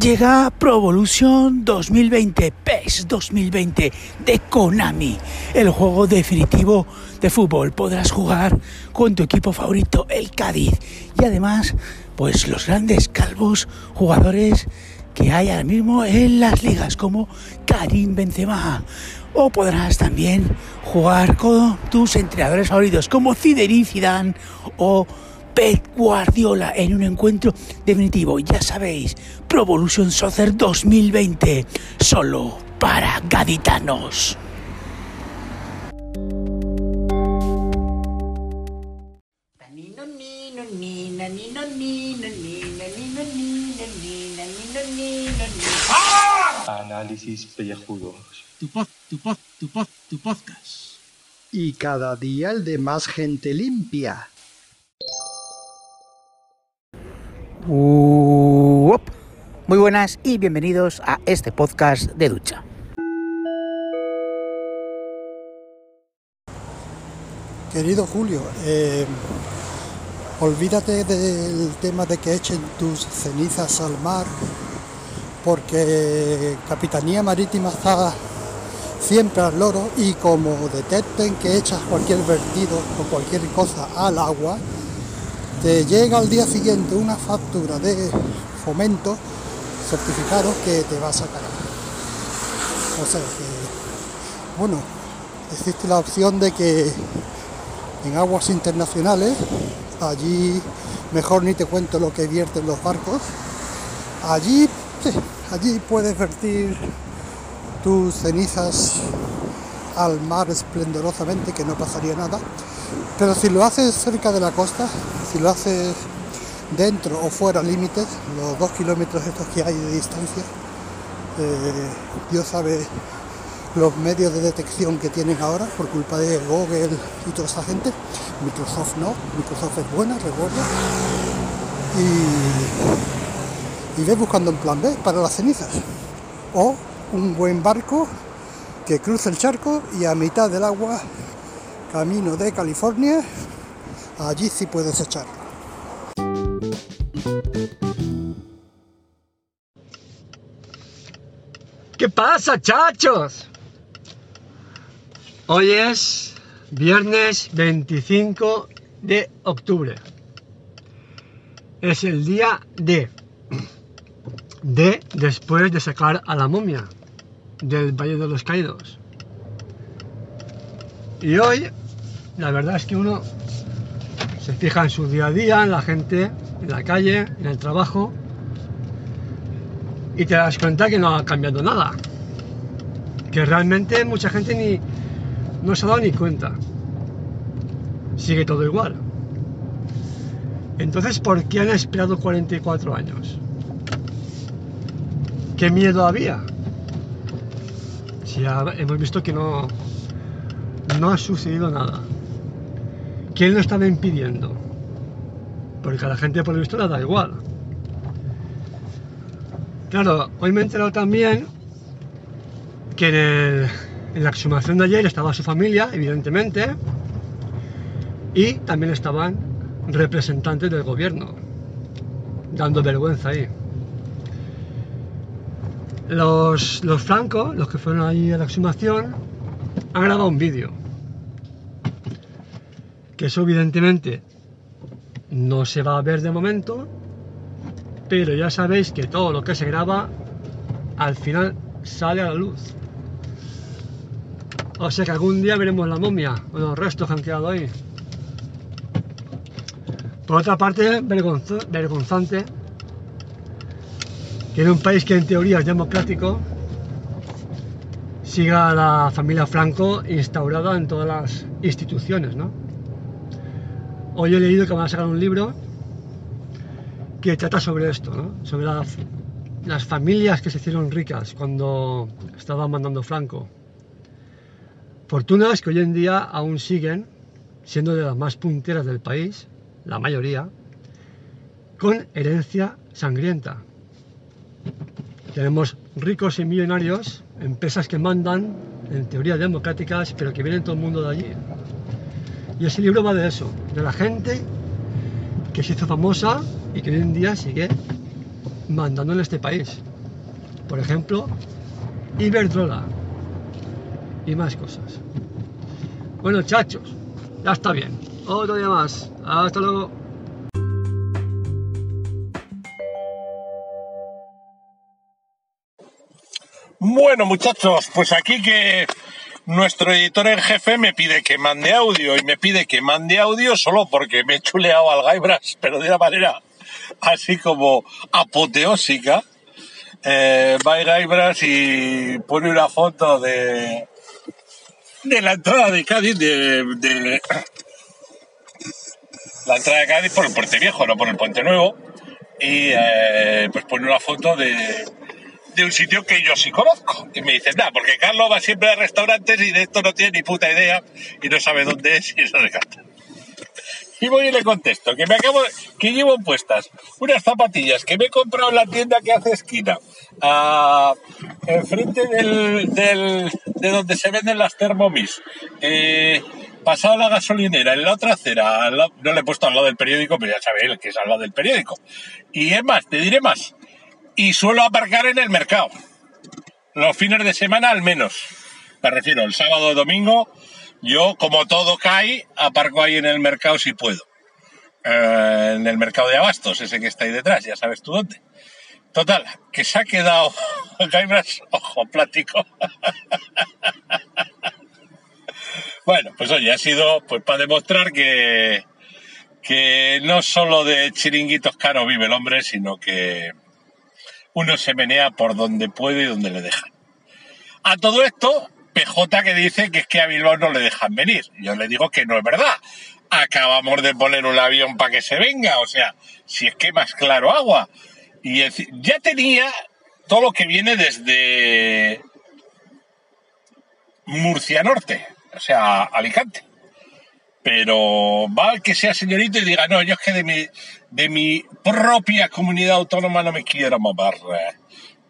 Llega Pro Evolution 2020, PES 2020 de Konami, el juego definitivo de fútbol. Podrás jugar con tu equipo favorito, el Cádiz, y además, pues los grandes calvos jugadores que hay ahora mismo en las ligas, como Karim Benzema. O podrás también jugar con tus entrenadores favoritos, como Zinedine Zidane o Pep Guardiola en un encuentro definitivo. Ya sabéis, Pro Evolution Soccer 2020, solo para gaditanos. Análisis pellejudos. Tu pod, tu pod, tu pod, tu podcast. Y cada día el de más gente limpia. Muy buenas y bienvenidos a este podcast de ducha. Querido Julio, eh, olvídate del tema de que echen tus cenizas al mar, porque Capitanía Marítima está siempre al loro y como detecten que echas cualquier vertido o cualquier cosa al agua, te llega al día siguiente una factura de fomento certificado que te va a sacar. O sea que, bueno, existe la opción de que en aguas internacionales, allí mejor ni te cuento lo que vierten los barcos, allí, allí puedes vertir tus cenizas al mar esplendorosamente, que no pasaría nada. Pero si lo haces cerca de la costa, si lo haces dentro o fuera límites, los dos kilómetros estos que hay de distancia, eh, Dios sabe los medios de detección que tienen ahora por culpa de Google y toda esa gente. Microsoft no, Microsoft es buena, recuerda. Y, y ves buscando un plan B para las cenizas. O un buen barco que cruce el charco y a mitad del agua, camino de California, allí sí puedes echarlo. ¿Qué pasa, chachos? Hoy es viernes 25 de octubre. Es el día de de después de sacar a la momia del Valle de los Caídos. Y hoy, la verdad es que uno se fija en su día a día, en la gente, en la calle, en el trabajo, y te das cuenta que no ha cambiado nada. Que realmente mucha gente ni no se ha dado ni cuenta. Sigue todo igual. Entonces, ¿por qué han esperado 44 años? ¿Qué miedo había? Si ya hemos visto que no, no ha sucedido nada. ¿Quién lo estaba impidiendo? Porque a la gente por lo visto le da igual. Claro, hoy me he enterado también que en, el- la exhumación de ayer estaba su familia, evidentemente, y también estaban representantes del gobierno, dando vergüenza ahí. Los, los francos, los que fueron ahí a la exhumación, han grabado un vídeo. Que eso evidentemente no se va a ver de momento, pero ya sabéis que todo lo que se graba al final sale a la luz. O sea que algún día veremos la momia o los restos que han quedado ahí. Por otra parte, vergonzo- vergonzante que en un país que en teoría es democrático siga la familia Franco instaurada en todas las instituciones, ¿no? Hoy he leído que van a sacar un libro que trata sobre esto. Sobre la- las familias que se hicieron ricas cuando estaba mandando Franco. Fortunas que hoy en día aún siguen siendo de las más punteras del país, la mayoría, con herencia sangrienta. Tenemos ricos y millonarios, empresas que mandan, en teoría democráticas, pero que viene todo el mundo de allí. Y ese libro va de eso, de la gente que se hizo famosa y que hoy en día sigue mandando en este país. Por ejemplo, Iberdrola y más cosas. Bueno, chachos, ya está bien. Otro día más. Hasta luego. Bueno, muchachos, pues aquí que nuestro editor en jefe me pide que mande audio y me pide que mande audio solo porque me he chuleado al Gaibras, pero de una manera así como apoteósica. Eh, va Gaibras y pone una foto de, de la entrada de Cádiz, de, de la entrada de Cádiz por el Puente Viejo, no por el Puente Nuevo, y eh, pues pone una foto de, de un sitio que yo sí conozco. Y me dicen, nada, porque Carlos va siempre a restaurantes y de esto no tiene ni puta idea y no sabe dónde es y eso le. Y voy y le contesto que me acabo, que llevo puestas unas zapatillas que me he comprado en la tienda que hace esquina, a, enfrente del, de donde se venden las Thermomis, eh, pasado la gasolinera, en la otra acera, no le he puesto al lado del periódico, pero ya sabe él que es al lado del periódico. Y es más, te diré más, y suelo aparcar en el mercado. Los fines de semana al menos. Me refiero, el sábado o domingo, yo, como todo cae, aparco ahí en el mercado si puedo. Eh, en el mercado de abastos, ese que está ahí detrás, ya sabes tú dónde. Total, que se ha quedado Gaibras, ojo, plático. bueno, pues oye, ha sido pues para demostrar que, que no solo de chiringuitos caros vive el hombre, sino que uno se menea por donde puede y donde le dejan. A todo esto, PJ que dice que es que a Bilbao no le dejan venir. Yo le digo que no es verdad. Acabamos de poner un avión para que se venga, o sea, si es que más claro agua. Y ya tenía todo lo que viene desde Murcia Norte, o sea, Alicante. Pero va que sea señorito y diga, no, yo es que de mi, de mi propia comunidad autónoma no me quiero mover. eh".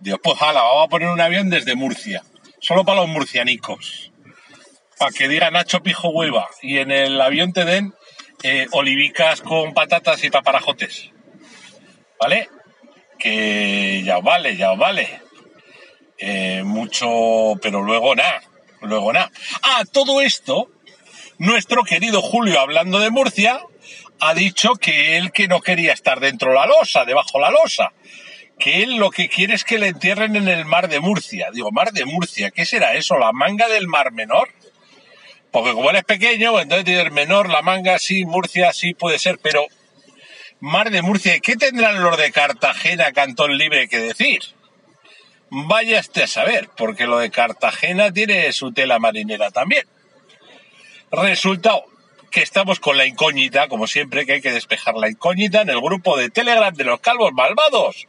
Digo, pues hala, vamos a poner un avión desde Murcia, solo para los murcianicos. Para que diga Nacho Pijo Hueva y en el avión te den eh, olivicas con patatas y paparajotes. ¿Vale? Que ya os vale, ya os vale. Eh, mucho, pero luego nada, luego nada. Ah, todo esto, nuestro querido Julio, hablando de Murcia, ha dicho que él que no quería estar dentro de la losa, debajo de la losa, que él lo que quiere es que le entierren en el mar de Murcia. Digo, mar de Murcia, ¿qué será eso? ¿La manga del mar menor? Porque como él es pequeño, pues entonces tiene el menor, la manga sí, Murcia sí puede ser, pero mar de Murcia, ¿qué tendrán los de Cartagena, Cantón Libre que decir? Vaya este a saber, porque lo de Cartagena tiene su tela marinera también. Resultado que estamos con la incógnita, como siempre, que hay que despejar la incógnita en el grupo de Telegram de los Calvos Malvados.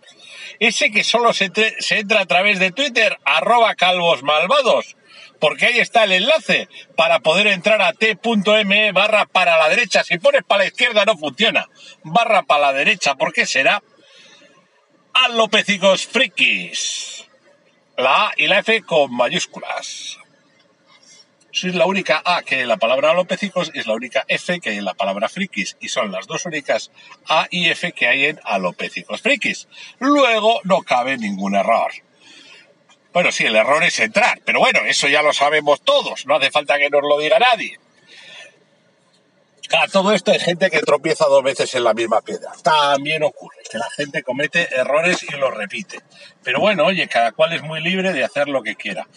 Ese que solo se, entra a través de Twitter, arroba calvos malvados, porque ahí está el enlace para poder entrar a t.me barra para la derecha. Si pones para la izquierda no funciona. Barra para la derecha, ¿por qué será? Alopecicos frikis. La A y la F con mayúsculas. Sois la única A que hay en la palabra alopecicos y es la única F que hay en la palabra frikis. Y son las dos únicas A y F que hay en alopecicos frikis. Luego no cabe ningún error. Bueno, sí, el error es entrar, pero bueno, eso ya lo sabemos todos, no hace falta que nos lo diga nadie. A todo esto hay gente que tropieza dos veces en la misma piedra. También ocurre que la gente comete errores y los repite. Pero bueno, oye, cada cual es muy libre de hacer lo que quiera.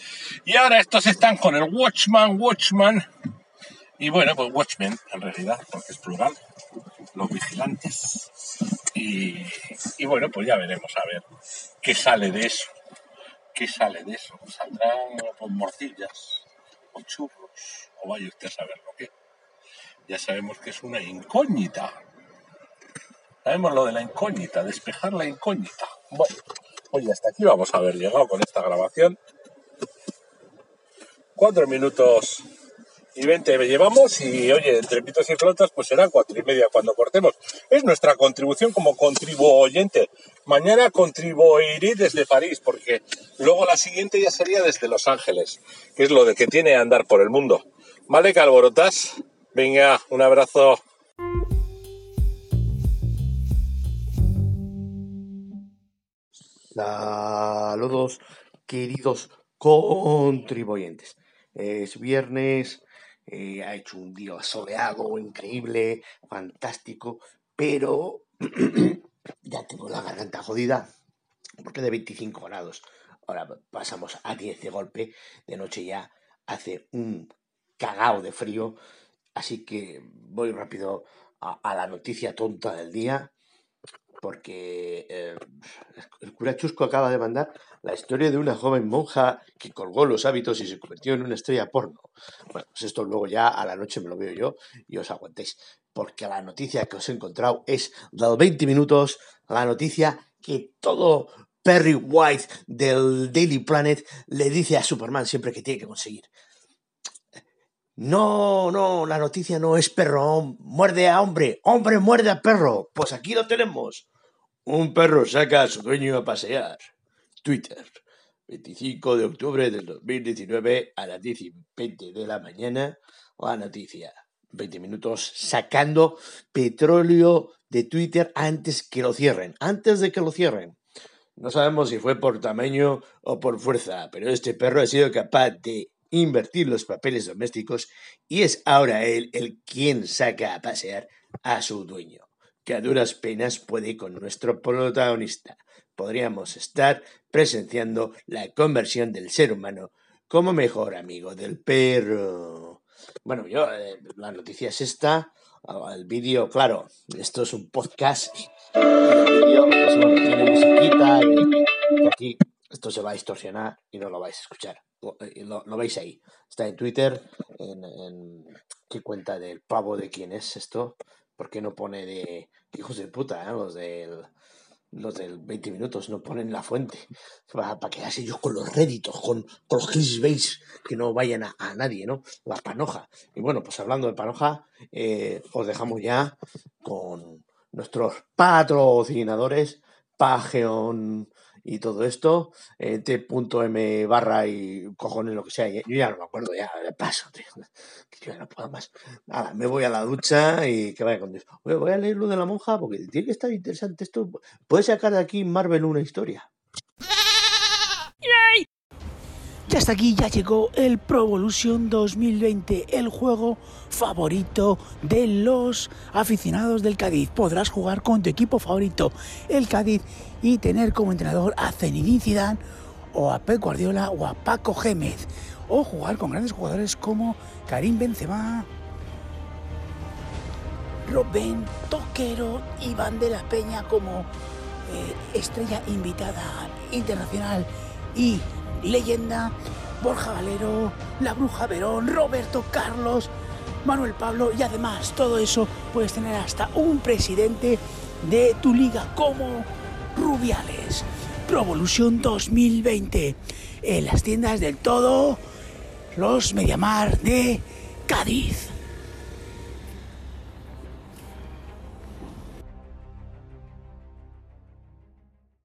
Y ahora estos están con el Watchman, Watchman. Y bueno, pues Watchmen, en realidad, porque es plural. Los vigilantes. Y, y bueno, pues ya veremos a ver qué sale de eso. ¿Qué sale de eso? ¿Saldrán pues, morcillas? ¿O churros? ¿O vaya usted a saber lo que? Ya sabemos que es una incógnita. Sabemos lo de la incógnita, despejar la incógnita. Bueno, oye, hasta aquí vamos a haber llegado con esta grabación. Cuatro minutos y veinte me llevamos y oye, entre pitos y flotas pues será cuatro y media cuando cortemos. Es nuestra contribución como contribuyente. Mañana contribuiré desde París porque luego la siguiente ya sería desde Los Ángeles, que es lo de que tiene andar por el mundo. ¿Vale, Calborotas? Venga, un abrazo. Saludos, queridos contribuyentes. Es viernes, eh, ha hecho un día soleado, increíble, fantástico, pero ya tengo la garganta jodida porque de 25 grados. Ahora pasamos a 10 de golpe, de noche ya hace un cagao de frío, así que voy rápido a la noticia tonta del día porque eh, el cura Chusco acaba de mandar la historia de una joven monja que colgó los hábitos y se convirtió en una estrella porno. Bueno, pues esto luego ya a la noche me lo veo yo y os aguantéis, porque la noticia que os he encontrado es de 20 minutos, la noticia que todo Perry White del Daily Planet le dice a Superman siempre que tiene que conseguir. No, no, la noticia no es perro, muerde a hombre, hombre muerde a perro. Pues aquí lo tenemos. Un perro saca a su dueño a pasear. Twitter, 25 de octubre del 2019 a las 10 y 20 de la mañana. La noticia. 20 minutos sacando petróleo de Twitter antes que lo cierren. Antes de que lo cierren. No sabemos si fue por tamaño o por fuerza, pero este perro ha sido capaz de invertir los papeles domésticos y es ahora él el quien saca a pasear a su dueño, que a duras penas puede con nuestro protagonista. Podríamos estar presenciando la conversión del ser humano como mejor amigo del perro. Bueno, yo, eh, la noticia es esta. El vídeo, claro, esto es un podcast. Pues aquí esto se va a distorsionar y no lo vais a escuchar. Eh, lo, veis ahí. Está en Twitter, en, qué cuenta del pavo de quién es esto. ¿Por qué no pone de hijos de puta, eh? los del los del 20 minutos no ponen la fuente para, quedarse yo con los réditos, con, con los clickbaits que no vayan a, nadie, ¿no? La panoja. Y bueno, pues hablando de panoja, eh, os dejamos ya con nuestros patrocinadores, Pageon y todo esto, eh, t.m barra y cojones lo que sea, yo ya no me acuerdo, ya paso, tío, yo ya no puedo más. Nada, me voy a la ducha y que vaya con Dios. voy a leer lo de la monja porque tiene que estar interesante esto. Puede sacar de aquí Marvel una historia. Y hasta aquí ya llegó el Pro Evolution 2020, el juego favorito de los aficionados del Cádiz. Podrás jugar con tu equipo favorito, el Cádiz, y tener como entrenador a Zinedine Zidane o a Pep Guardiola o a Paco Gémez, o jugar con grandes jugadores como Karim Benzema, Robén Toquero, Iván de la Peña como eh, estrella invitada internacional y leyenda, Borja Valero, la Bruja Verón, Roberto Carlos, Manuel Pablo y además todo eso puedes tener hasta un presidente de tu liga como Rubiales. Pro Evolution 2020 en las tiendas del todo los Mediamar de Cádiz.